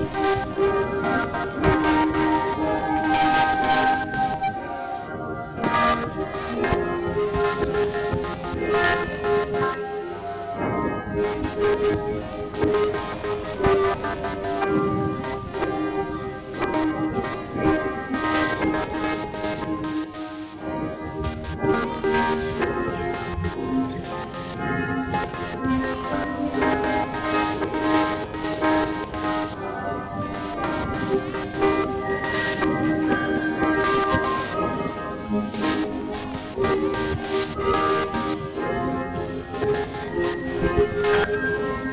Música Thank you.